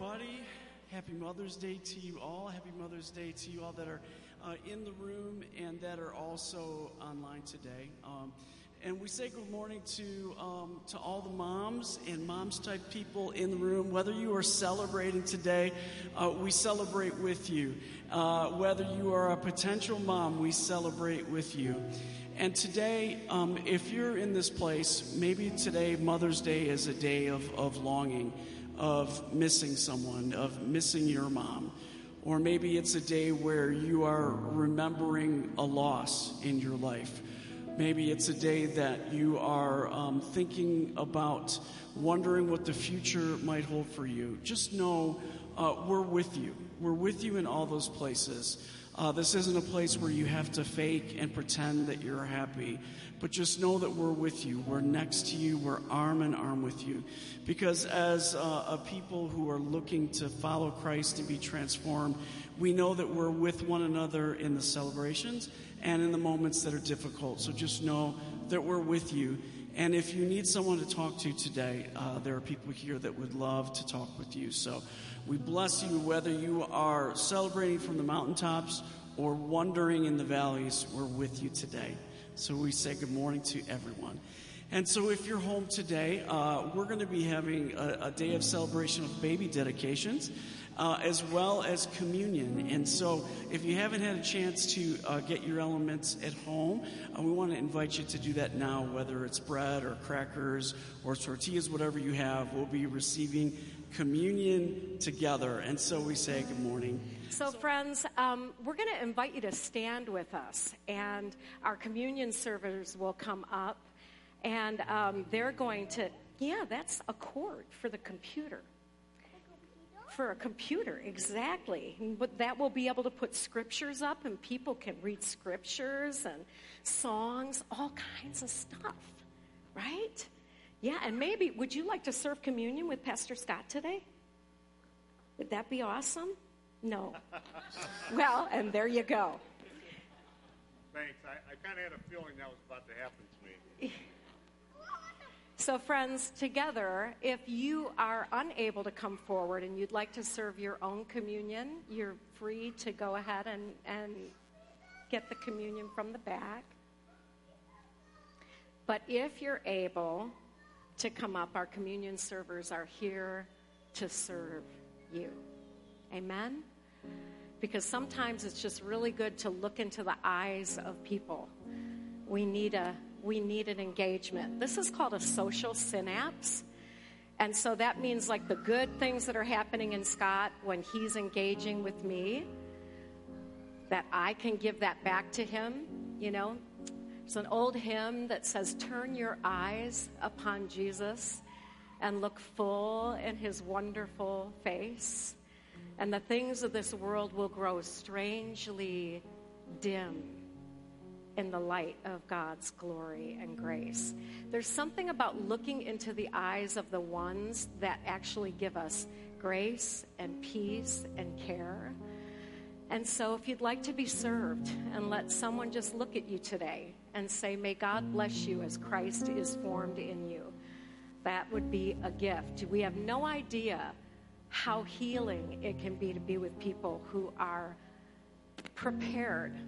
everybody. Happy Mother's Day to you all. Happy Mother's Day to you all that are uh, in the room and that are also online today. Um, and we say good morning to um, to all the moms and moms type people in the room. Whether you are celebrating today, uh, we celebrate with you. Uh, whether you are a potential mom, we celebrate with you. And today, um, if you're in this place, maybe today Mother's Day is a day of, of longing of missing someone, of missing your mom. Or maybe it's a day where you are remembering a loss in your life. Maybe it's a day that you are um, thinking about, wondering what the future might hold for you. Just know uh, we're with you. We're with you in all those places. Uh, this isn't a place where you have to fake and pretend that you're happy, but just know that we're with you. We're next to you. We're arm in arm with you. Because as uh, a people who are looking to follow Christ and be transformed, we know that we're with one another in the celebrations and in the moments that are difficult. So just know that we're with you. And if you need someone to talk to today, uh, there are people here that would love to talk with you. So we bless you whether you are celebrating from the mountaintops or wandering in the valleys. We're with you today. So we say good morning to everyone. And so, if you're home today, uh, we're going to be having a, a, day of celebration of baby dedications. Uh, as well as communion. And so, if you haven't had a chance to uh, get your elements at home, uh, we want to invite you to do that now, whether it's bread or crackers or tortillas, whatever you have. We'll be receiving communion together. And so we say good morning. So, friends, um, we're going to invite you to stand with us, and our communion servers will come up, and um, they're going to, yeah, that's a cord for the computer. For a computer, exactly. But that will be able to put scriptures up, and people can read scriptures and songs, all kinds of stuff, right? Yeah, and maybe would you like to serve communion with Pastor Scott today? Would that be awesome? No. well, and there you go. Thanks. I, I kind of had a feeling that was about to happen to me. So, friends, together, if you are unable to come forward and you'd like to serve your own communion, you're free to go ahead and, and get the communion from the back. But if you're able, to come up. Our communion servers are here to serve you. Amen? Because sometimes it's just really good to look into the eyes of people. We need a we need an engagement. This is called a social synapse. And so that means like the good things that are happening in Scott when he's engaging with me, that I can give that back to him, you know, it's an old hymn that says, Turn your eyes upon Jesus and look full in his wonderful face, and the things of this world will grow strangely dim in the light of God's glory and grace. There's something about looking into the eyes of the ones that actually give us grace and peace and care. And so, if you'd like to be served and let someone just look at you today and say, May God bless you as Christ is formed in you. That would be a gift. We have no idea how healing it can be to be with people who are prepared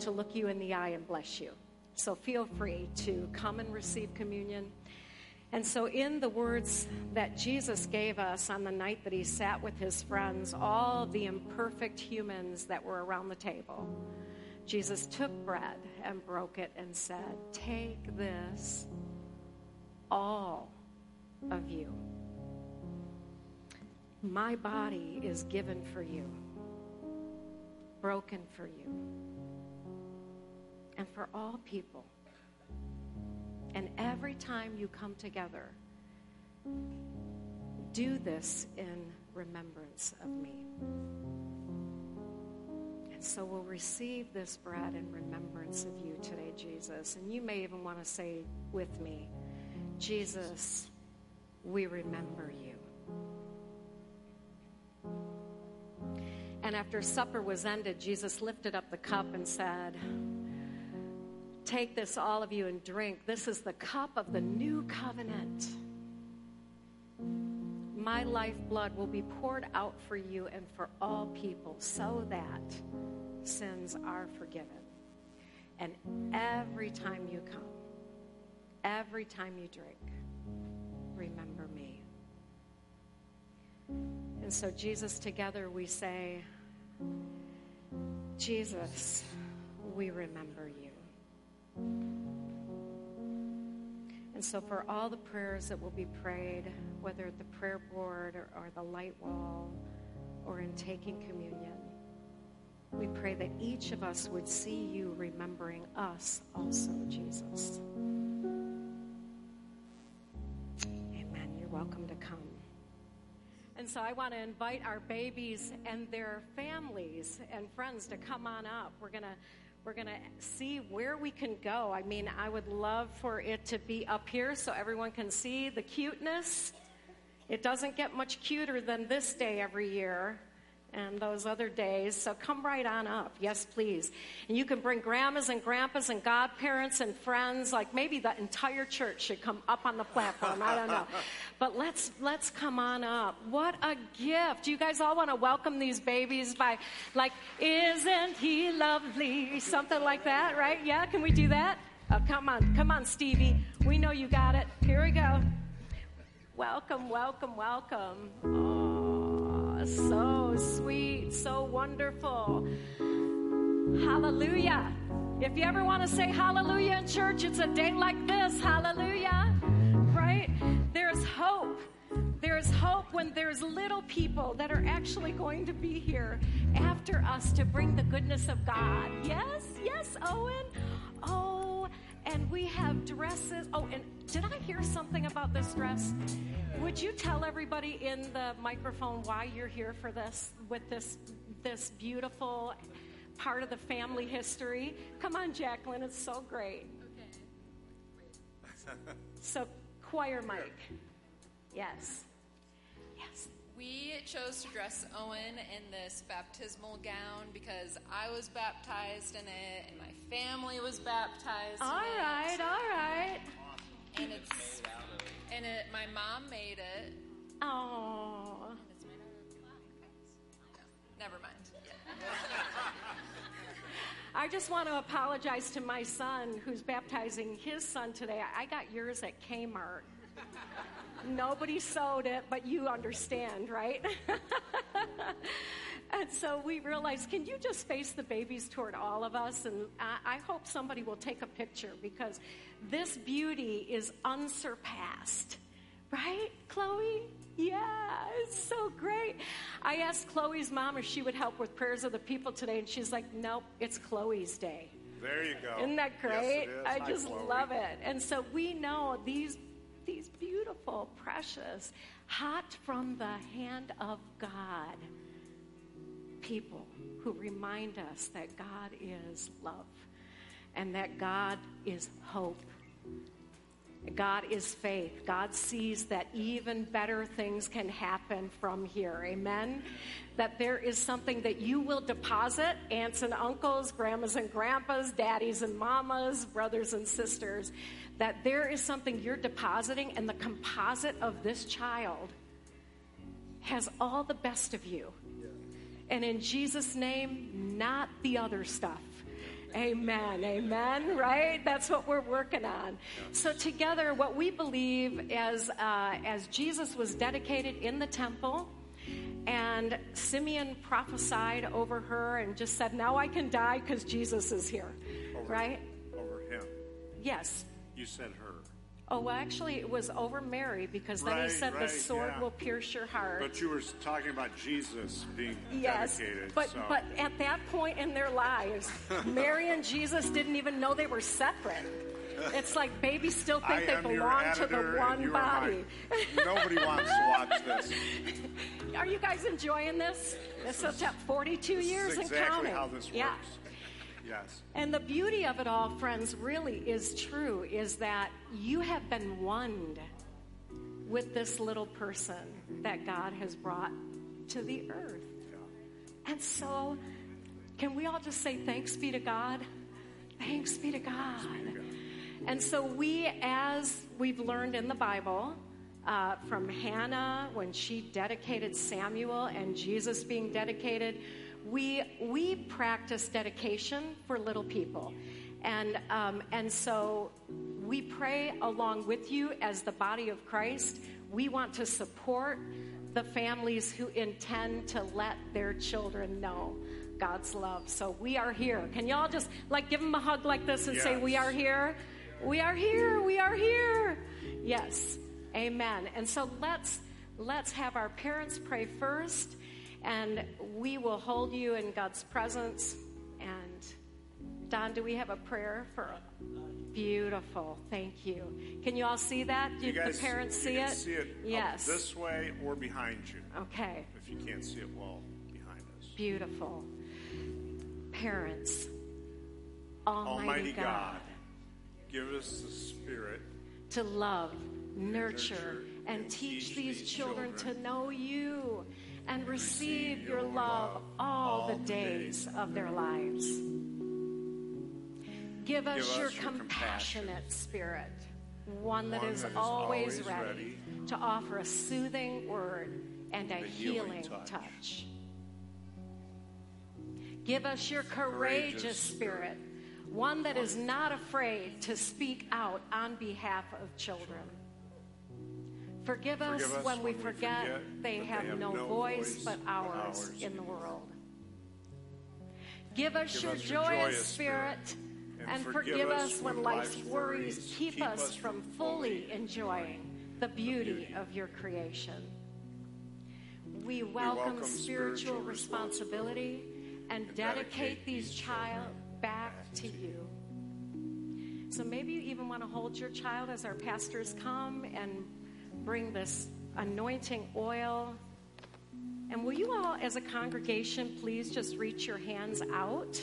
to look you in the eye and bless you. So feel free to come and receive communion. And so, in the words that Jesus gave us on the night that he sat with his friends, all the imperfect humans that were around the table, Jesus took bread and broke it and said, Take this, all of you. My body is given for you, broken for you, and for all people. And every time you come together, do this in remembrance of me. So we'll receive this bread in remembrance of you today, Jesus. And you may even want to say with me, Jesus, we remember you. And after supper was ended, Jesus lifted up the cup and said, Take this, all of you, and drink. This is the cup of the new covenant my lifeblood will be poured out for you and for all people, so that sins are forgiven. And every time you come, every time you drink, remember me. And so, Jesus, together we say, Jesus, we remember you. And so, for all the prayers that will be prayed, whether at the prayer board or, or the light wall or in taking communion, we pray that each of us would see you remembering us also, Jesus. Amen. You're welcome to come. And so I want to invite our babies and their families and friends to come on up. We're going to we're going to see where we can go. I mean, I would love for it to be up here so everyone can see the cuteness. It doesn't get much cuter than this day every year and those other days. So come right on up. Yes, please. And you can bring grandmas and grandpas and godparents and friends. Like maybe the entire church should come up on the platform. I don't know. But let's let's come on up. What a gift. You guys all want to welcome these babies by like, isn't he lovely? Something like that, right? Yeah, can we do that? Oh, come on, come on, Stevie. We know you got it. Here we go. Welcome, welcome, welcome. Oh, so sweet, so wonderful. Hallelujah. If you ever want to say hallelujah in church, it's a day like this. Hallelujah. Right? There's hope. There's hope when there's little people that are actually going to be here after us to bring the goodness of God. Yes, yes, Owen. Oh, and we have dresses. Oh, and did I hear something about this dress? Would you tell everybody in the microphone why you're here for this with this this beautiful part of the family history? Come on, Jacqueline, it's so great. Okay. So, choir mic. Yes. We chose to dress Owen in this baptismal gown because I was baptized in it and my family was baptized All in right, it. all right. And it's and it my mom made it. Oh. It's made out of Never mind. I just want to apologize to my son who's baptizing his son today. I got yours at Kmart. Nobody sewed it, but you understand, right? and so we realized, can you just face the babies toward all of us? And I, I hope somebody will take a picture because this beauty is unsurpassed. Right, Chloe? Yeah, it's so great. I asked Chloe's mom if she would help with prayers of the people today, and she's like, nope, it's Chloe's day. There you go. Isn't that Yes, great? is. I Hi, just Chloe. love it. And so we know these these beautiful, precious, hot from the hand of God people who remind us that God is love and that God is hope. God is faith. God sees that even better things can happen from here. Amen. That there is something that you will deposit aunts and uncles, grandmas and grandpas, daddies and mamas, brothers and sisters. That there is something you're depositing, and the composite of this child has all the best of you. And in Jesus' name, not the other stuff. Amen. Amen. Right? That's what we're working on. So together, what we believe as uh, as Jesus was dedicated in the temple, and Simeon prophesied over her and just said, "Now I can die because Jesus is here." Over- Right? Over him. Yes. You said her. Oh, well, actually, it was over Mary because then he Right, said, "The sword yeah. will pierce your heart." But you were talking about Jesus being Yes, dedicated. but so. but at that point in their lives, Mary and Jesus didn't even know they were separate. It's like babies still think I they belong to the one body. mine. Nobody wants to watch this. Are you guys enjoying this? This is at 42 This years is and exactly counting. how this yeah. works. Yes. And the beauty of it all, friends, really is true is that you have been woned with this little person that God has brought to the earth. And so, can we all just say, Thanks be to God? Thanks be to God. And so, we, as we've learned in the Bible, uh, from Hannah when she dedicated Samuel and Jesus being dedicated. We, we practice dedication for little people. And, um, and so we pray along with you as the body of Christ. We want to support the families who intend to let their children know God's love. So we are here. Can y'all just like give them a hug like this and say, We are here? We are here. We are here. Yes. Amen. And so let's let's have our parents pray first and we will hold you in God's presence and Don, do we have a prayer for beautiful? Thank you. Can you all see that? You guys the parents you see it? see it yes. this way or behind you. Okay. If you can't see it well behind us. Beautiful. Parents, Almighty, Almighty God, God, give us the spirit to love, nurture, Nurture and and teach teach these these children, children to know you and receive, your love all, the days of their lives. Give us, your, compassionate spirit, one that is always, ready, to offer a soothing word and a, healing, touch. Give us your Courageous spirit, one that is not afraid to speak out on behalf of children. Forgive us, Forgive us when, we when we forget, forget they, have they have no, no voice, voice but ours ours in the world. Give us Give your us joyous spirit, spirit, and, forgive, us when life's worries keep, us from fully enjoying the beauty, of your creation. We welcome, spiritual responsibility and dedicate these child back to you. So maybe you even want to hold your child as our pastors come and bring this anointing oil. And will you all, as a congregation, please just reach your hands out?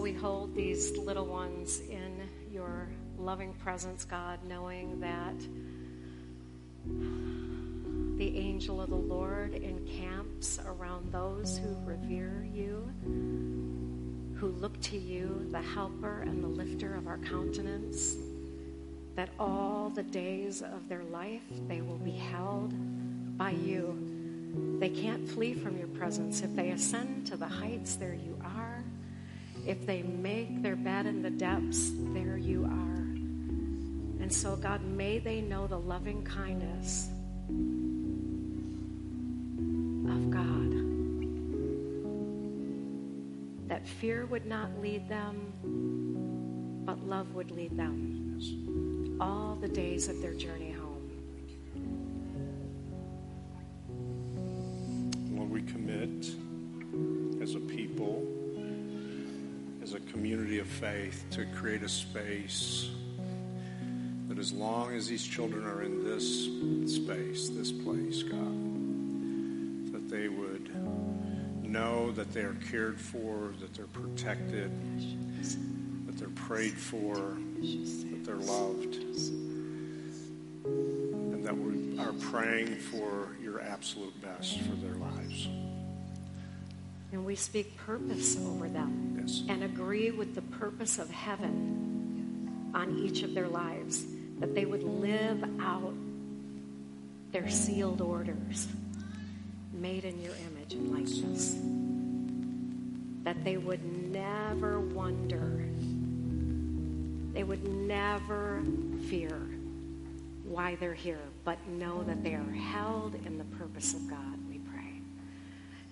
We hold these little ones in your loving presence, God, knowing that the angel of the Lord encamps around those who revere you, who look to you, the helper and the lifter of our countenance, that all the days of their life they will be held by you. They can't flee from your presence. If they ascend to the heights, there you are. If they make their bed in the depths, there you are. And so, God, may they know the loving kindness of God. That fear would not lead them, but love would lead them all the days of their journey faith, to create a space that as long as these children are in this space, this place, God, that they would know that they are cared for, that they're protected, that they're prayed for, that they're loved, and that we are praying for your absolute best for their lives. And we speak purpose over them Yes. and agree with the purpose of heaven on each of their lives, that they would live out their sealed orders, made in your image and likeness. That they would never wonder, they would never fear why they're here, but know that they are held in the purpose of God.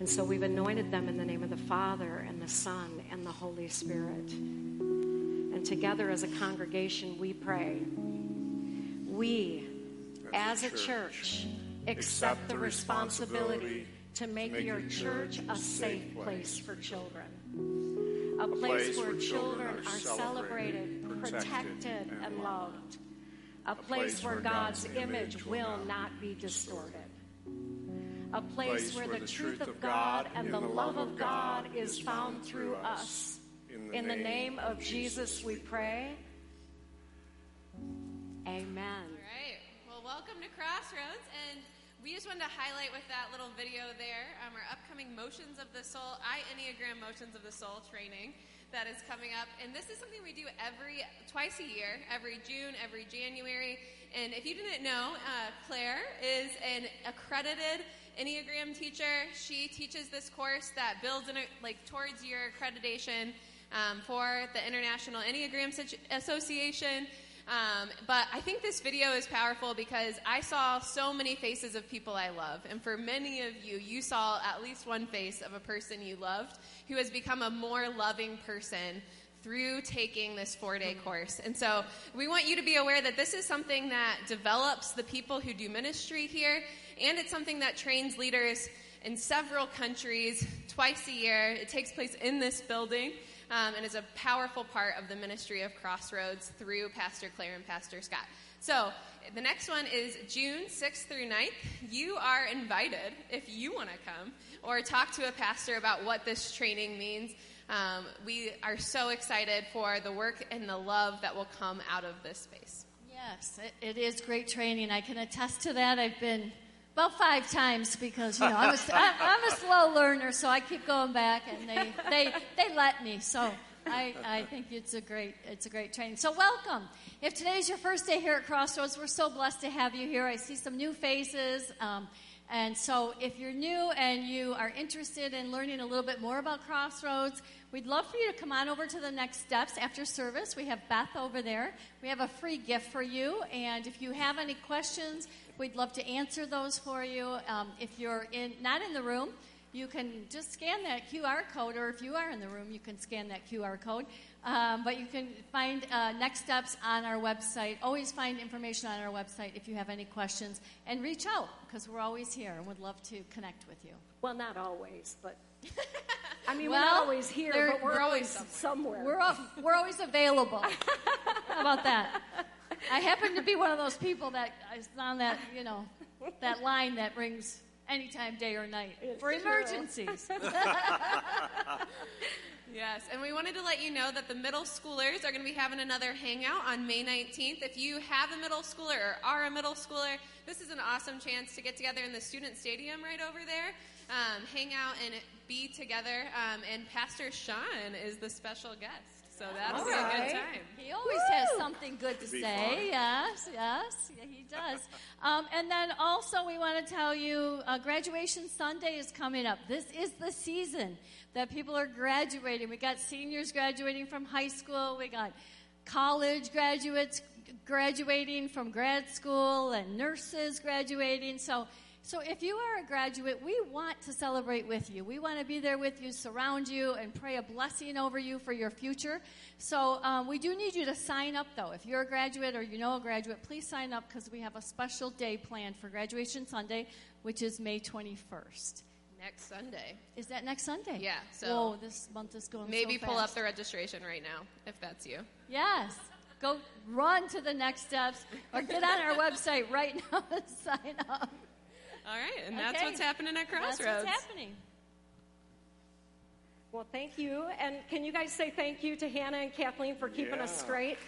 And so we've anointed them in the name of the Father and the Son and the Holy Spirit. And together as a congregation, we pray. We, as a church, accept the responsibility to make your church a safe place for children. A place where children are celebrated, protected, and loved. A place where God's image will not be distorted. A place where the truth of God and the love of God is found through us. In the name of Jesus we pray. Amen. All right. Well, welcome to Crossroads, and we just wanted to highlight with that little video there um, our upcoming Motions of the Soul, I Enneagram Motions of the Soul training that is coming up. And this is something we do every twice a year, every June, every January. And if you didn't know, uh, Claire is an accredited Enneagram teacher. She teaches this course that builds in a, like towards your accreditation um, for the International Enneagram Association. Um, but I think this video is powerful because I saw so many faces of people I love. And for many of you, you saw at least one face of a person you loved who has become a more loving person through taking this four day course. And so we want you to be aware that this is something that develops the people who do ministry here, and it's something that trains leaders in several countries twice a year. It takes place in this building um, and is a powerful part of the ministry of Crossroads through Pastor Claire and Pastor Scott. So the next one is June 6th through 9th. You are invited if you want to come or talk to a pastor about what this training means. Um, we are so excited for the work and the love that will come out of this space. Yes, it, it is great training. I can attest to that. I've been about five times because you know I'm a, I'm a slow learner, so I keep going back, and they they they let me. So I, I think it's a great it's a great training. So welcome. If today's your first day here at Crossroads, we're so blessed to have you here. I see some new faces. Um, and so, if you're new and you are interested in learning a little bit more about Crossroads, we'd love for you to come on over to the next steps after service. We have Beth over there. We have a free gift for you. And if you have any questions, we'd love to answer those for you. Um, if you're in, not in the room, you can just scan that QR code, or if you are in the room, you can scan that QR code. Um, but you can find uh, next steps on our website. Always find information on our website if you have any questions, and reach out because we're always here and would love to connect with you. Well, not always, but I mean, we're always here, but we're, we're always always somewhere. We're al- we're always available. How about that? I happen to be one of those people that is on that you know that line that rings anytime, day or night, It's for emergencies. Yes, and we wanted to let you know that the middle schoolers are going to be having another hangout on May 19th. If you have a middle schooler or are a middle schooler, this is an awesome chance to get together in the student stadium right over there, um, hang out and be together. Um, and Pastor Sean is the special guest, so that'll be a good time. He always has something good to say. fun. Yes, yes, yeah, he does. Um, and then also, we want to tell you uh, graduation Sunday is coming up. This is the season that people are graduating. We got seniors graduating from high school, we got college graduates graduating from grad school, and nurses graduating. So, so if you are a graduate, we want to celebrate with you. We want to be there with you, surround you, and pray a blessing over you for your future. So um, we do need you to sign up, though. If you're a graduate or you know a graduate, please sign up because we have a special day planned for Graduation Sunday, which is May 21st. Next Sunday. Is that next Sunday? Yeah, so- Whoa, this month is going Maybe so pull up the registration right now, if that's you. Yes. Go run to the next steps or get on our website right now and sign up. All right, and that's Okay. what's happening at Crossroads. That's Crossroads. what's happening. Well, thank you. And can you guys say thank you to Hannah and Kathleen for keeping us straight?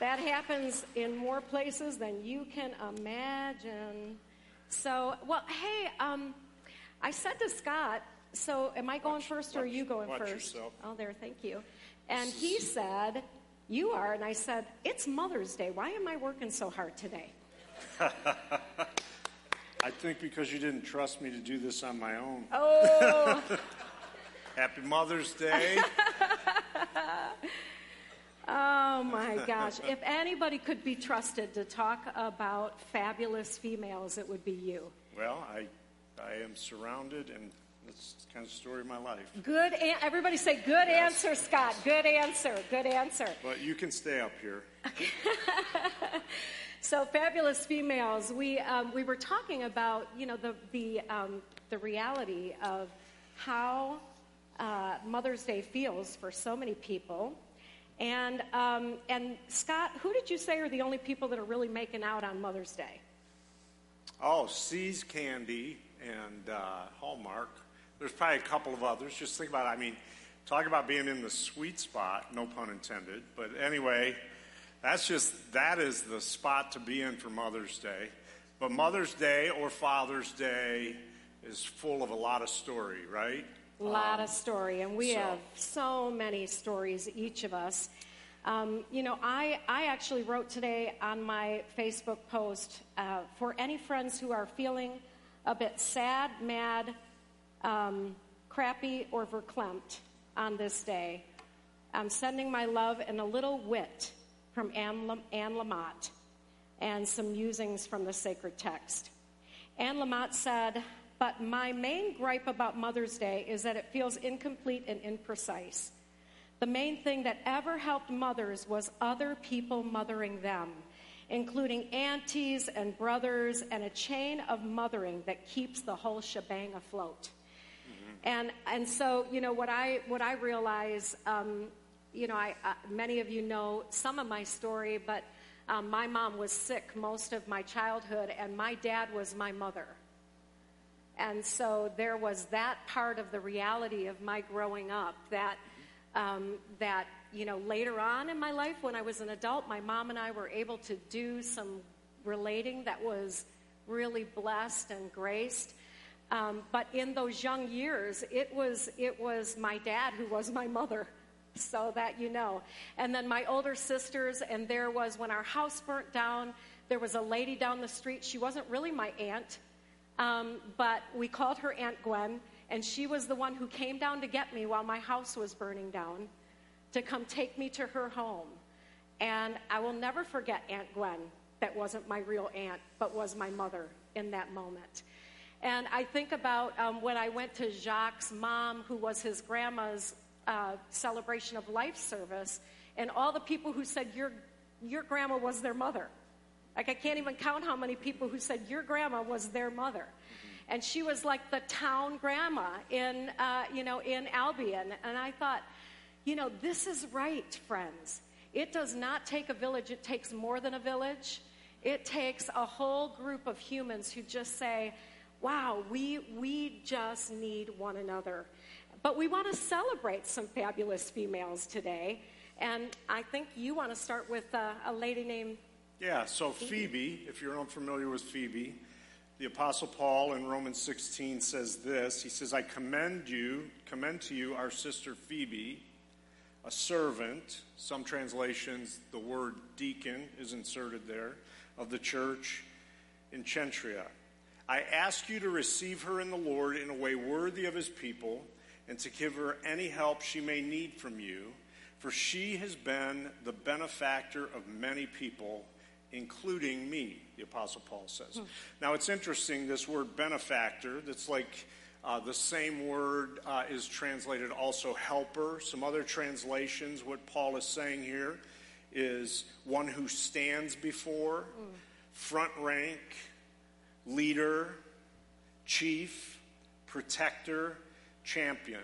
That happens in more places than you can imagine. So, well, hey, um, I said to Scott, so am I going Watch- first or are you going watch first? yourself. Oh, there, thank you. And he said, You are. And I said, It's Mother's Day. Why am I working so hard today? I think because you didn't trust me to do this on my own. Oh, Happy Mother's Day. oh my gosh. If anybody could be trusted to talk about fabulous females, it would be you. well, I, I am surrounded, and that's kind of the story of my life. Good. An- everybody say, Good answer, Scott. Good answer. Good answer. But you can stay up here. So, fabulous females. We um, we were talking about you know the the um, the reality of how uh, Mother's Day feels for so many people, and um, and Scott, who did you say are the only people that are really making out on Mother's Day? Oh, See's Candy and uh, Hallmark. There's probably a couple of others. Just think about it. I mean, talk about being in the sweet spot, no pun intended. But anyway, that's just, that is the spot to be in for Mother's Day. But Mother's Day or Father's Day is full of a lot of story, right? A lot of story, and we so- have so many stories, each of us. Um, you know, I, I actually wrote today on my Facebook post uh, for any friends who are feeling a bit sad, mad, um, crappy, or verklempt on this day. I'm sending my love and a little wit from Anne, Lam- Anne Lamott and some musings from the sacred text. Anne Lamott said, But my main gripe about Mother's Day is that it feels incomplete and imprecise. The main thing that ever helped mothers was other people mothering them, including aunties and brothers, and a chain of mothering that keeps the whole shebang afloat. And and so you know what I what I realize, um, you know, I, uh, many of you know some of my story, but um, my mom was sick most of my childhood, and my dad was my mother. And so there was that part of the reality of my growing up that um, that you know later on in my life when I was an adult, my mom and I were able to do some relating that was really blessed and graced. Um, but in those young years, it was it was my dad who was my mother, so that you know. And then my older sisters, and there was when our house burnt down, there was a lady down the street. She wasn't really my aunt, um, but we called her Aunt Gwen, and she was the one who came down to get me while my house was burning down, to come take me to her home. And I will never forget Aunt Gwen. That wasn't my real aunt, but was my mother in that moment. And I think about um, when I went to Jacques' mom, who was his grandma's uh, celebration of life service, and all the people who said, Your, your grandma was their mother. Like, I can't even count how many people who said, Your grandma was their mother. And she was like the town grandma in, uh, you know, in Albion. And I thought, you know, this is right, friends. It does not take a village, it takes more than a village. It takes a whole group of humans who just say, wow, we, we just need one another. But we want to celebrate some fabulous females today. And I think you want to start with uh, a lady named Yeah, so Phoebe, if you're unfamiliar with Phoebe, the Apostle Paul in Romans 16 says this. He says, I commend you, commend to you our sister Phoebe, a servant. Some translations, the word deacon is inserted there, of the church in Cenchreae. I ask you to receive her in the Lord in a way worthy of his people, and to give her any help she may need from you, for she has been the benefactor of many people, including me, the Apostle Paul says. Now it's interesting, this word benefactor, that's like uh, the same word uh, is translated also helper. Some other translations, what Paul is saying here is one who stands before, front rank, leader, chief, protector, champion.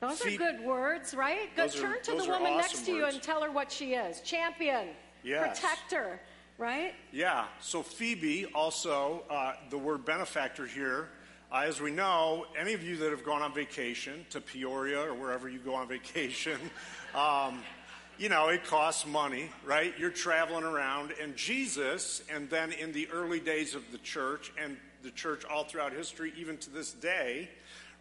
Those are good words, right? Go Those are- turn to the woman awesome next to you words. and tell her what she is champion, Yes. protector, right? Yeah, so Phoebe, also, uh, the word benefactor here, uh, as we know, any of you that have gone on vacation to Peoria or wherever you go on vacation, um, you know, it costs money, right? You're traveling around, and Jesus, and then in the early days of the church, and the church all throughout history, even to this day,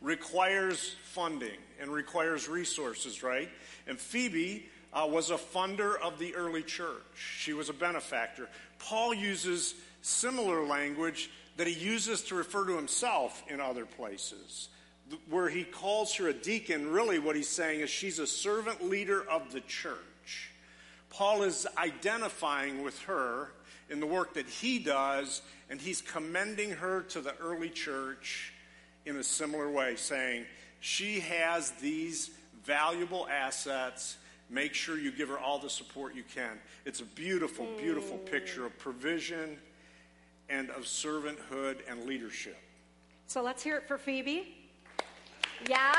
requires funding and requires resources, right? And Phoebe uh, was a funder of the early church. She was a benefactor. Paul uses similar language that he uses to refer to himself in other places. Where he calls her a deacon, really what he's saying is she's a servant leader of the church. Paul is identifying with her in the work that he does, and he's commending her to the early church in a similar way, saying, She has these valuable assets Make sure you give her all the support you can. It's a beautiful, beautiful mm. picture of provision and of servanthood and leadership. So let's hear it for Phoebe. Yeah?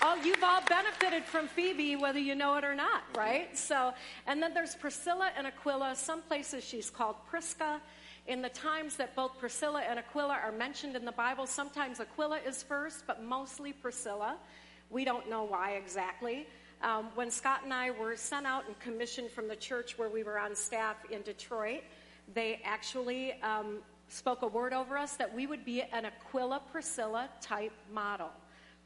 Oh, you've all benefited from Phoebe, whether you know it or not, mm-hmm. right? So, and then there's Priscilla and Aquila. Some places she's called Prisca. In the times that both Priscilla and Aquila are mentioned in the Bible, sometimes Aquila is first, but mostly Priscilla. We don't know why exactly. Um, when Scott and I were sent out and commissioned from the church where we were on staff in Detroit, they actually um, spoke a word over us that we would be an Aquila Priscilla type model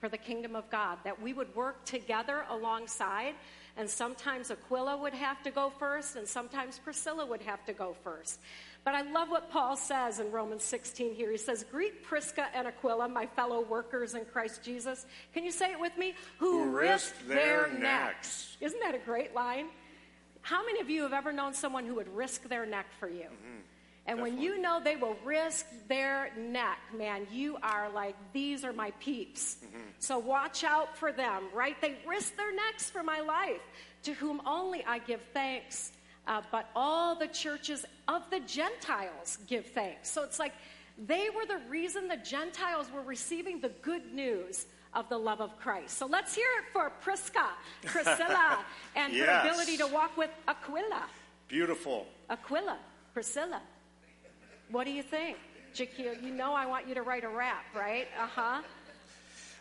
for the kingdom of God, that we would work together alongside. And sometimes Aquila would have to go first, and sometimes Priscilla would have to go first. But I love what Paul says in Romans 16 here. He says, Greet Prisca and Aquila, my fellow workers in Christ Jesus. Can you say it with me? Who, Who risked their, their necks. necks. Isn't that a great line? How many of you have ever known someone who would risk their neck for you? Mm-hmm. And Definitely. when you know they will risk their neck, man, you are like, these are my peeps. Mm-hmm. So watch out for them, right? They risk their necks for my life, to whom only I give thanks uh, but all the churches of the Gentiles give thanks. So it's like they were the reason the Gentiles were receiving the good news of the love of Christ. So let's hear it for Prisca, Priscilla, and yes. her ability to walk with Aquila. Beautiful. Aquila, Priscilla. What do you think? Jakir, you know I want you to write a rap, right? Uh huh.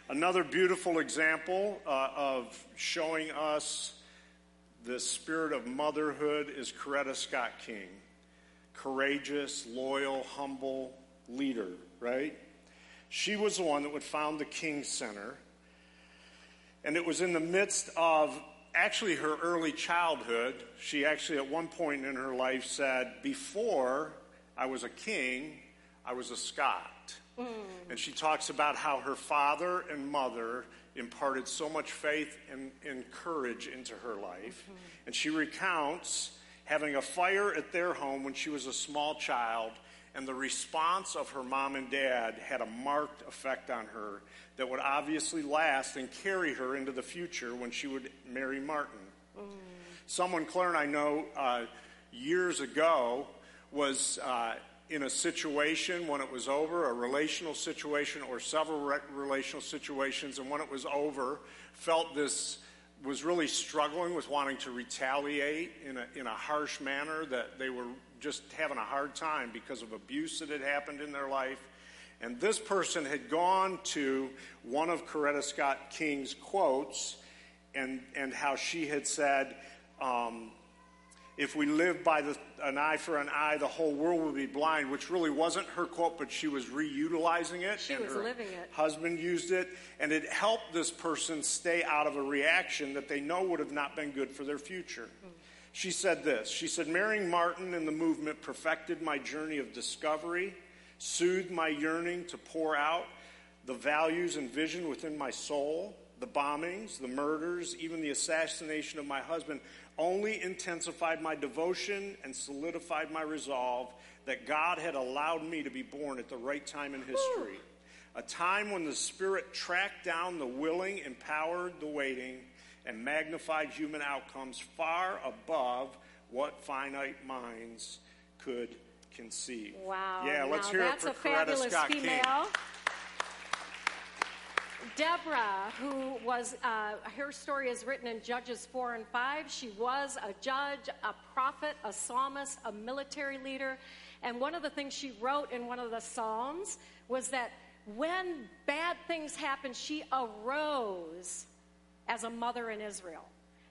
Another beautiful example uh, of showing us the spirit of motherhood is Coretta Scott King. Courageous, loyal, humble leader, right? She was the one that would found the King Center. And it was in the midst of actually her early childhood. She actually, at one point in her life, said, Before I was a king, I was a Scott. Mm. And she talks about how her father and mother imparted so much faith and, and courage into her life. Mm-hmm. And she recounts having a fire at their home when she was a small child, and the response of her mom and dad had a marked effect on her that would obviously last and carry her into the future when she would marry Martin. Mm. Someone, Claire and I know uh, years ago, was. Uh, in a situation when it was over, a relational situation or several re- relational situations, and when it was over, felt this was really struggling with wanting to retaliate in a, in a harsh manner, that they were just having a hard time because of abuse that had happened in their life. And this person had gone to one of Coretta Scott King's quotes and, and how she had said, um, if we live by the, an eye for an eye, the whole world will be blind, which really wasn't her quote, but she was reutilizing it. She and was her living it. Husband used it, and it helped this person stay out of a reaction that they know would have not been good for their future. Mm. She said this She said, Marrying Martin in the movement perfected my journey of discovery, soothed my yearning to pour out the values and vision within my soul. The bombings, the murders, even the assassination of my husband only intensified my devotion and solidified my resolve that God had allowed me to be born at the right time in history. A time when the Spirit tracked down the willing, empowered the waiting, and magnified human outcomes far above what finite minds could conceive. Wow. Yeah, let's now hear it for Coretta Scott female. King. Deborah, who was, uh, her story is written in Judges 4 and 5. She was a judge, a prophet, a psalmist, a military leader. And one of the things she wrote in one of the Psalms was that when bad things happened, she arose as a mother in Israel.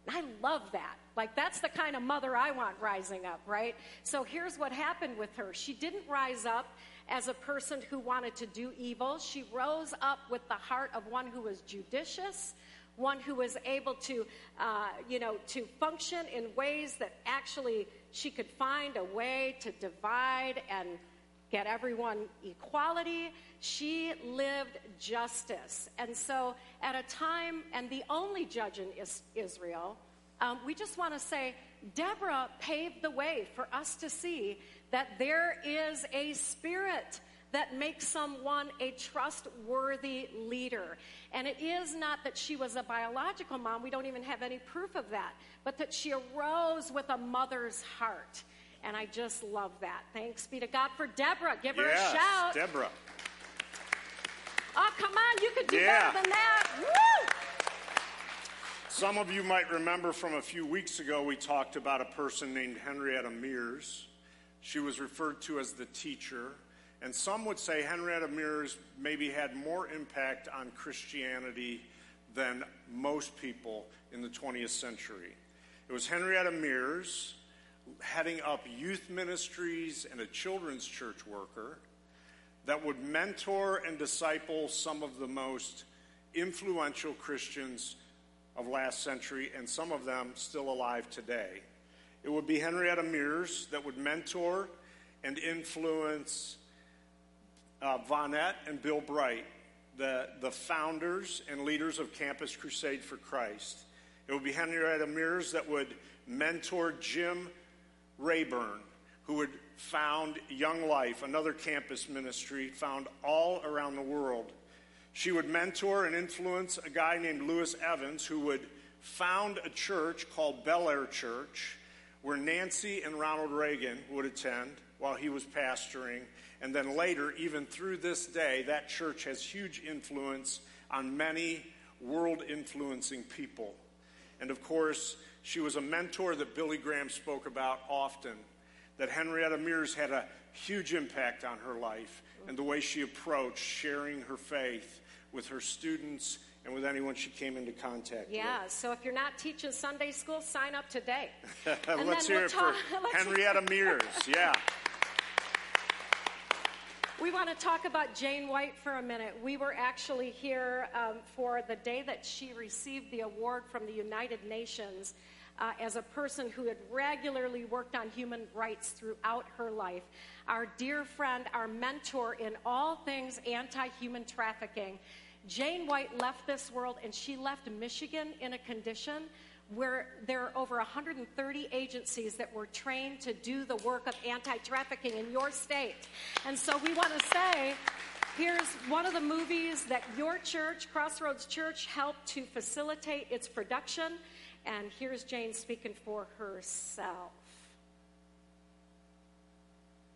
And I love that. Like, that's the kind of mother I want rising up, right? So here's what happened with her she didn't rise up as a person who wanted to do evil. She rose up with the heart of one who was judicious, one who was able to, uh, you know, to function in ways that actually she could find a way to divide and get everyone equality. She lived justice. And so, at a time, and the only judge in Israel, um, we just want to say Deborah paved the way for us to see that there is a spirit that makes someone a trustworthy leader. And it is not that she was a biological mom, we don't even have any proof of that, but that she arose with a mother's heart. And I just love that. Thanks be to God for Deborah. Give her yes, a shout. Deborah. Oh, come on, you could do Yeah. better than that. Woo! Some of you might remember from a few weeks ago, we talked about a person named Henrietta Mears. She was referred to as the teacher. And some would say Henrietta Mears maybe had more impact on Christianity than most people in the 20th century. It was Henrietta Mears heading up youth ministries and a children's church worker that would mentor and disciple some of the most influential Christians of last century, and some of them still alive today. It would be Henrietta Mears that would mentor and influence uh, Vonette and Bill Bright, the, the founders and leaders of Campus Crusade for Christ. It would be Henrietta Mears that would mentor Jim Rayburn, who would found Young Life, another campus ministry found all around the world. She would mentor and influence a guy named Louis Evans who would found a church called Bel Air Church where Nancy and Ronald Reagan would attend while he was pastoring. And then later, even through this day, that church has huge influence on many world influencing people. And of course, she was a mentor that Billy Graham spoke about often, that Henrietta Mears had a huge impact on her life and the way she approached sharing her faith with her students and with anyone she came into contact Yeah, so if you're not teaching Sunday school, sign up today. with. And Let's then hear we'll it talk- for Henrietta Mears. Yeah. We want to talk about Jane White for a minute. We were actually here um, for the day that she received the award from the United Nations uh, as a person who had regularly worked on human rights throughout her life. Our dear friend, our mentor in all things anti human trafficking. Jane White left this world and she left Michigan in a condition where there are over 130 agencies that were trained to do the work of anti trafficking in your state. And so we want to say here's one of the movies that your church, Crossroads Church, helped to facilitate its production. And here's Jane speaking for herself.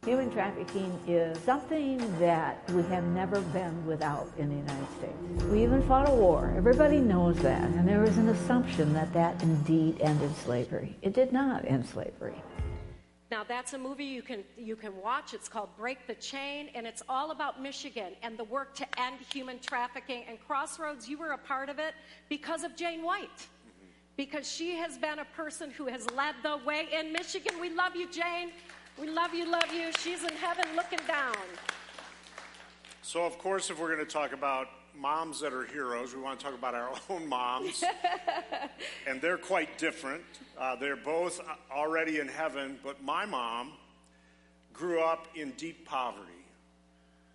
Human trafficking is something that we have never been without in the United States. We even fought a war. Everybody knows that. And there is an assumption that that indeed ended slavery. It did not end slavery. Now that's a movie you can you can watch. It's called Break the Chain, and it's all about Michigan and the work to end human trafficking. And Crossroads, you were a part of it because of Jane White, mm-hmm. because she has been a person who has led the way in Michigan. We love you, Jane. We love you, love you. She's in heaven looking down. So, of course, if we're going to talk about moms that are heroes, we want to talk about our own moms. and they're quite different. Uh, they're both already in heaven, but my mom grew up in deep poverty,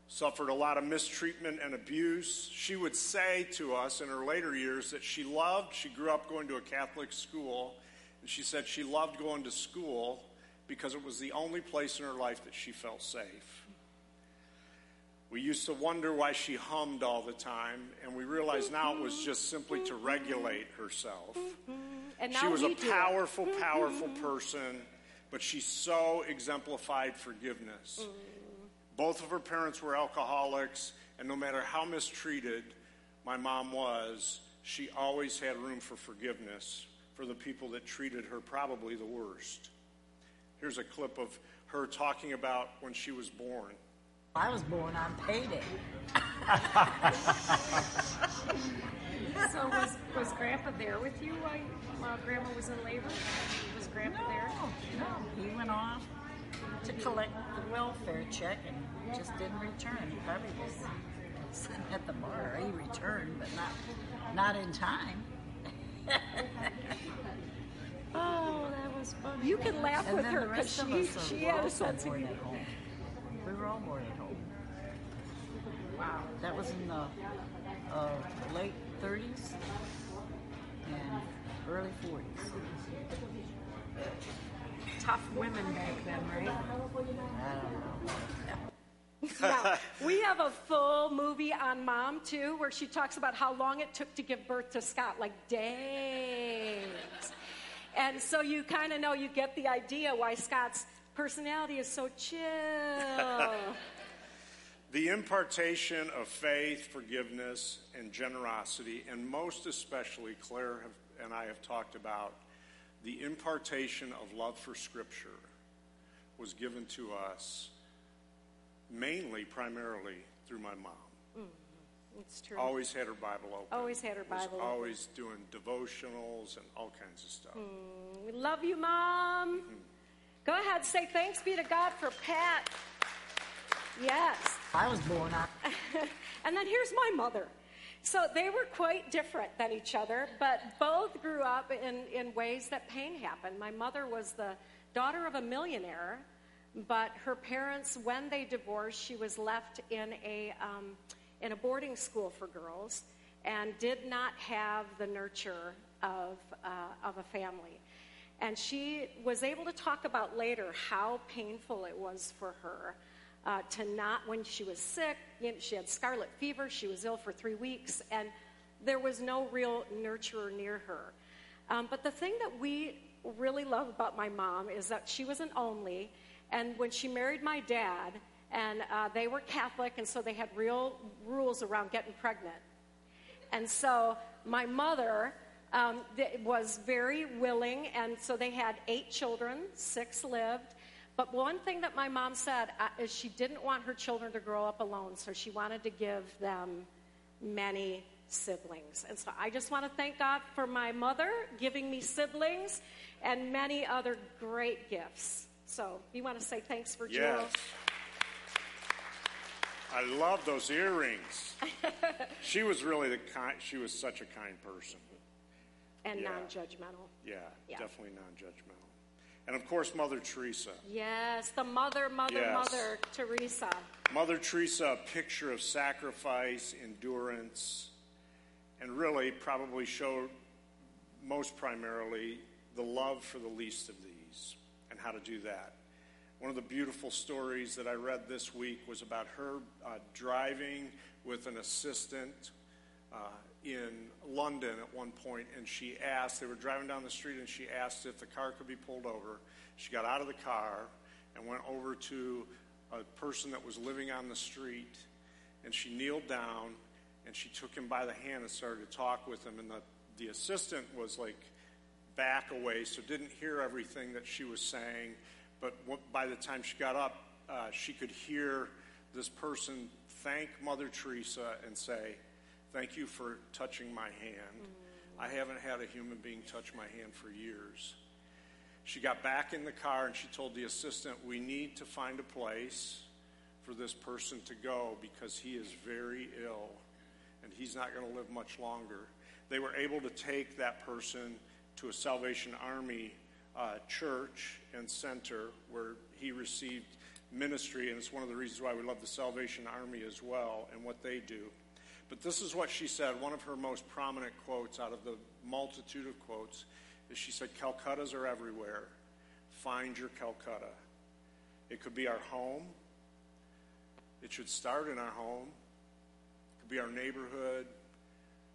suffered a lot of mistreatment and abuse. She would say to us in her later years that she loved, she grew up going to a Catholic school, and she said she loved going to school because it was the only place in her life that she felt safe. We used to wonder why she hummed all the time, and we realize now it was just simply to regulate herself. Mm-hmm. And now She was a powerful, mm-hmm. powerful person, but she so exemplified forgiveness. Mm. Both of her parents were alcoholics, and no matter how mistreated, my mom was, she always had room for forgiveness for the people that treated her probably the worst. Here's a clip of her talking about when she was born. I was born on payday. So was, was Grandpa there with you while, while Grandma was in labor? Was Grandpa there? No, he went off to collect the welfare check and just didn't return. He probably was sitting at the bar. He returned, but not not in time. oh, that was funny. You can laugh And with her because rest she, she had a also sense of born humor. at home. We were all born at home. Wow, that was in the uh, late 30s and early 40s. Tough women back then, right? I don't know. Yeah, we have a full movie on mom too, where she talks about how long it took to give birth to Scott, like days. And so you kind of know, you get the idea why Scott's personality is so chill. The impartation of faith, forgiveness, and generosity, and most especially, Claire have, and I have talked about, the impartation of love for Scripture was given to us mainly, primarily, through my mom. Mm. It's true. Always had her Bible open. Always had her Was Bible open. always doing devotionals and all kinds of stuff. We love you, mom. Go ahead, say thanks be to God for Pat. Yes. I was born on. And then here's my mother. So they were quite different than each other, but both grew up in, in ways that pain happened. My mother was the daughter of a millionaire, but her parents, when they divorced, she was left in a, um, in a boarding school for girls and did not have the nurture of, uh, of a family. And she was able to talk about later how painful it was for her uh, to not, when she was sick, you know, she had scarlet fever, she was ill for three weeks, and there was no real nurturer near her. Um, but the thing that we really love about my mom is that she was an only, and when she married my dad, and uh, they were Catholic, and so they had real rules around getting pregnant. And so my mother um, th- was very willing, and so they had eight children, six lived. But one thing that my mom said uh, is she didn't want her children to grow up alone, so she wanted to give them many siblings. And so I just want to thank God for my mother giving me siblings and many other great gifts. So you want to say thanks for Jill? I love those earrings. she was really the kind, she was such a kind person. And Yeah. non-judgmental. Yeah, Yeah. definitely non judgmental. And of course, Mother Teresa. Yes, the mother, mother, Yes. mother, Teresa. Mother Teresa, a picture of sacrifice, endurance, and really probably showed most primarily the love for the least of these and how to do that. One of the beautiful stories that I read this week was about her uh, driving with an assistant uh, in London at one point, and she asked, they were driving down the street, and she asked if the car could be pulled over. She got out of the car and went over to a person that was living on the street, and she kneeled down and she took him by the hand and started to talk with him. And the, the assistant was like back away, so didn't hear everything that she was saying. But what, by the time she got up, uh, she could hear this person thank Mother Teresa and say, Thank you for touching my hand. I haven't had a human being touch my hand for years. She got back in the car and she told the assistant, We need to find a place for this person to go because he is very ill and he's not going to live much longer. They were able to take that person to a Salvation Army uh, church and center where he received ministry, and it's one of the reasons why we love the Salvation Army as well and what they do. But this is what she said, one of her most prominent quotes out of the multitude of quotes is she said, Calcuttas are everywhere. Find your Calcutta. It could be our home. It should start in our home. It could be our neighborhood.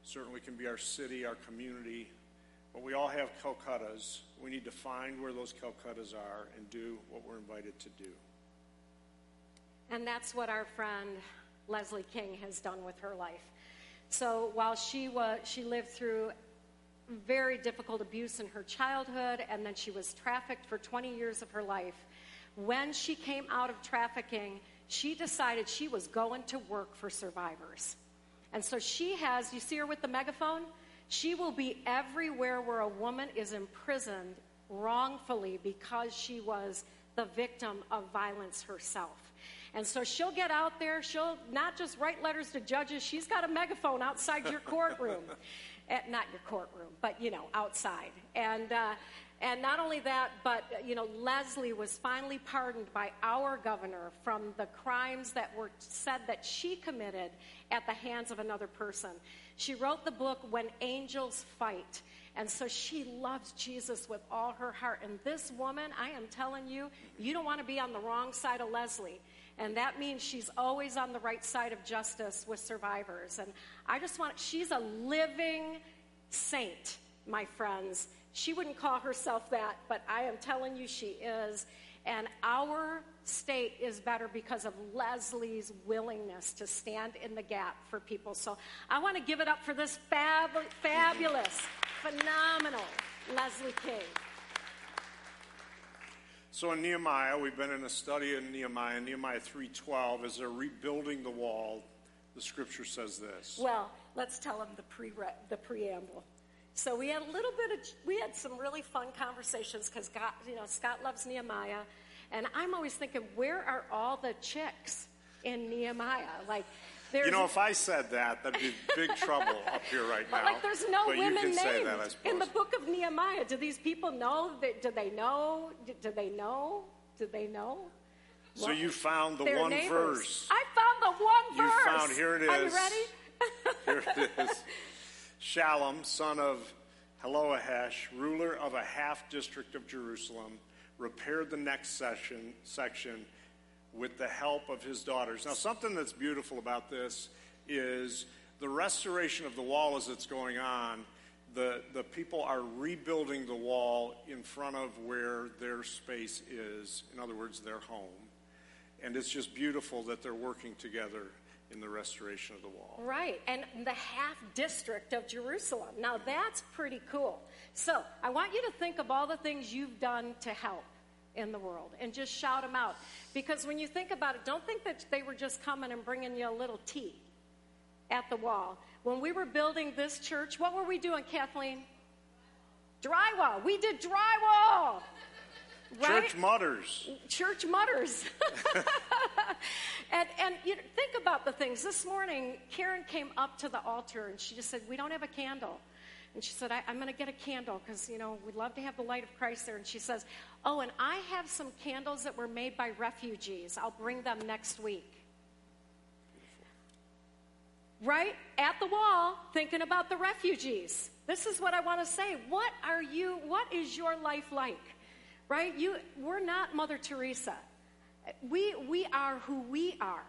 Certainly can be our city, our community. But we all have Calcuttas. We need to find where those Calcuttas are and do what we're invited to do. And that's what our friend Leslie King has done with her life. So while she was, she lived through very difficult abuse in her childhood, and then she was trafficked for 20 years of her life. When she came out of trafficking, she decided she was going to work for survivors. And so she has, you see her with the megaphone? She will be everywhere where a woman is imprisoned wrongfully because she was the victim of violence herself. And so she'll get out there, she'll not just write letters to judges, she's got a megaphone outside your courtroom. At, not your courtroom, but you know, outside. And, uh, and not only that, but you know, Leslie was finally pardoned by our governor from the crimes that were said that she committed at the hands of another person. She wrote the book When Angels Fight. And so she loves Jesus with all her heart. And this woman, I am telling you, you don't want to be on the wrong side of Leslie. And that means she's always on the right side of justice with survivors. And I just want, she's a living saint, my friends. She wouldn't call herself that, but I am telling you she is. And our state is better because of Leslie's willingness to stand in the gap for people. So I want to give it up for this fab- fabulous, phenomenal Leslie King. So in Nehemiah, we've been in a study in Nehemiah, Nehemiah 3:12 as they're rebuilding the wall. The scripture says this. Well, let's tell them the pre the preamble. So we had a little bit of we had some really fun conversations because you know Scott loves Nehemiah, and I'm always thinking, where are all the chicks in Nehemiah? Like, there's, you know, if I said that, that'd be big trouble up here right now. Like, there's no but women named that, in the book of Nehemiah. Do these people know? That, do they know? Do, do they know? Do they know? So well, you found the one neighbors. verse. I found the one verse. You found here it is. Are you ready? here it is. Shallum, son of Hallohesh, ruler of a half district of Jerusalem, repaired the next section, section with the help of his daughters. Now, something that's beautiful about this is the restoration of the wall as it's going on. The, the people are rebuilding the wall in front of where their space is, in other words, their home. And it's just beautiful that they're working together in the restoration of the wall. Right, and the half district of Jerusalem. Now that's pretty cool. So I want you to think of all the things you've done to help in the world and just shout them out. Because when you think about it, don't think that they were just coming and bringing you a little tea at the wall. When we were building this church, what were we doing, Kathleen? Drywall. We did drywall. Right? Church mutters. Church mutters. and and you know, think about the things. This morning, Karen came up to the altar and she just said, We don't have a candle. And she said, I, am going to get a candle because, you know, we'd love to have the light of Christ there. And she says, Oh, and I have some candles that were made by refugees. I'll bring them next week. Right at the wall, thinking about the refugees. This is what I want to say. What are you, what is your life like? Right? You, we're not Mother Teresa. We, we are who we are.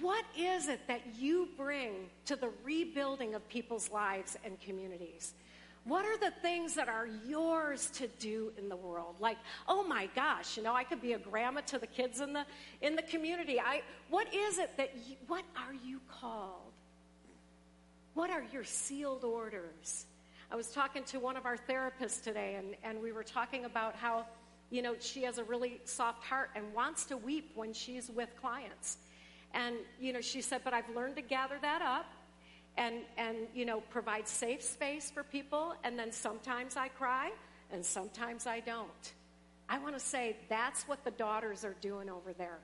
What is it that you bring to the rebuilding of people's lives and communities? What are the things that are yours to do in the world? Like, oh my gosh, you know, I could be a grandma to the kids in the in the community. I what is it that you, what are you called? What are your sealed orders? I was talking to one of our therapists today and, and we were talking about how you know, she has a really soft heart and wants to weep when she's with clients. And, you know, she said, but I've learned to gather that up and, and, you know, provide safe space for people. And then sometimes I cry and sometimes I don't. I want to say that's what the daughters are doing over there.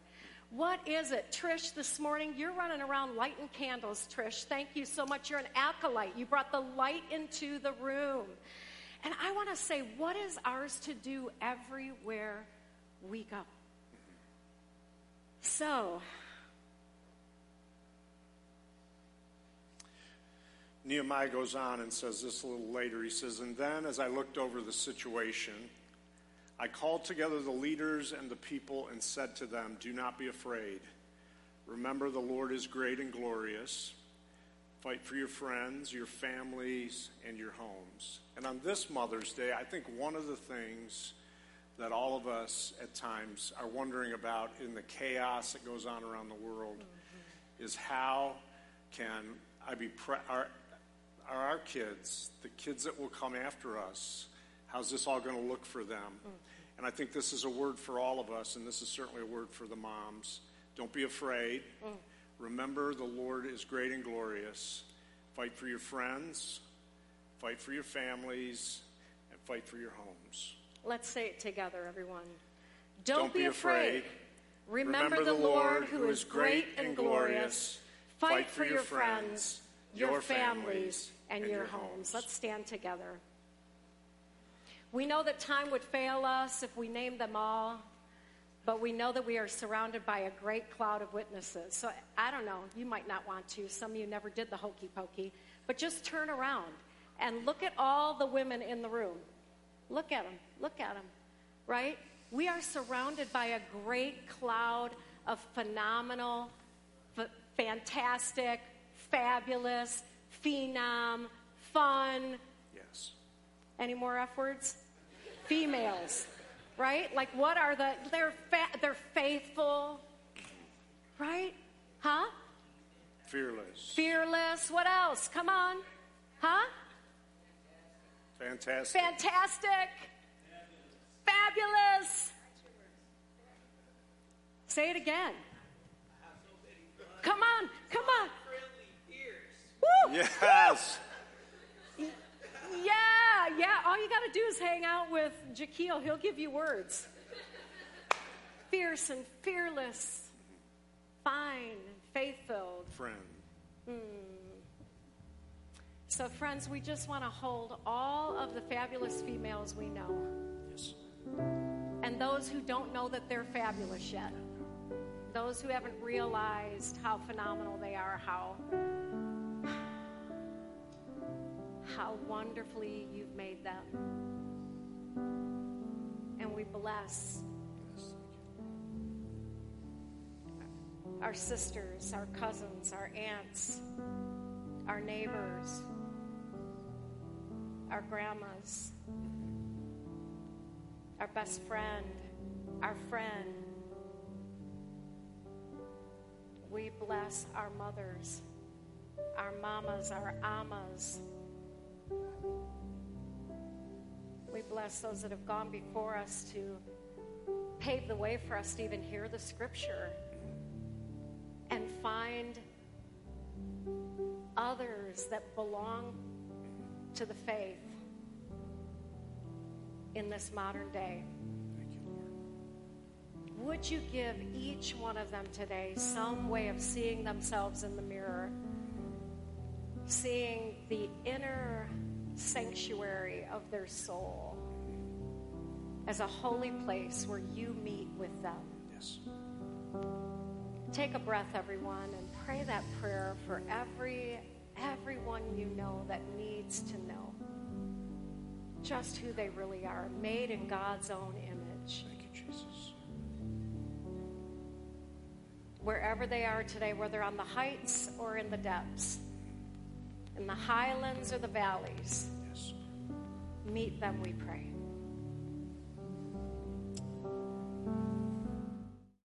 What is it? Trish, this morning you're running around lighting candles, Trish. Thank you so much. You're an acolyte. You brought the light into the room. And I want to say, what is ours to do everywhere we go? So, Nehemiah goes on and says this a little later. He says, And then as I looked over the situation, I called together the leaders and the people and said to them, Do not be afraid. Remember, the Lord is great and glorious. Fight for your friends, your families, and your homes. And on this Mother's Day, I think one of the things that all of us at times are wondering about in the chaos that goes on around the world mm-hmm. is how can I be pre- are, are our kids, the kids that will come after us, how's this all going to look for them? And I think this is a word for all of us, and this is certainly a word for the moms. Don't be afraid. Remember, the Lord is great and glorious. Fight for your friends, fight for your families, and fight for your homes. Let's say it together, everyone. Don't be afraid. Remember, the Lord who is great and glorious. Fight for your friends, your families, and your homes. Let's stand together. We know that time would fail us if we named them all, but we know that we are surrounded by a great cloud of witnesses. So I don't know, you might not want to. Some of you never did the hokey pokey, but just turn around and look at all the women in the room. Look at them, look at them, right? We are surrounded by a great cloud of phenomenal, f- fantastic, fabulous, phenom, fun, Yes. any more F words? Females, right? Like, what are the? They're fa- they're faithful, right? Huh? Fearless. Fearless. What else? Come on, huh? Fantastic. Fantastic, fabulous. Say it again. Come on, come on. Woo! Yeah, yeah. All you got to do is hang out with Jaquil. He'll give you words. Fierce and fearless, fine faith filled. Friend. Hmm. So, friends, we just want to hold all of the fabulous females we know Yes. and those who don't know that they're fabulous yet. Those who haven't realized how phenomenal they are, how how wonderfully you've made them. And we bless our sisters, our cousins, our aunts, our neighbors, our grandmas, our best friend, our friend. We bless our mothers, our mamas, our amas. Bless those that have gone before us to pave the way for us to even hear the scripture and find others that belong to the faith in this modern day. You. Would you give each one of them today some way of seeing themselves in the mirror, seeing the inner sanctuary of their soul as a holy place where you meet with them? Yes. Take a breath, everyone, and pray that prayer for every everyone you know that needs to know just who they really are, made in God's own image. Thank you, Jesus. wherever they are today, whether on the heights or in the depths, in the highlands or the valleys, Yes. meet them, we pray.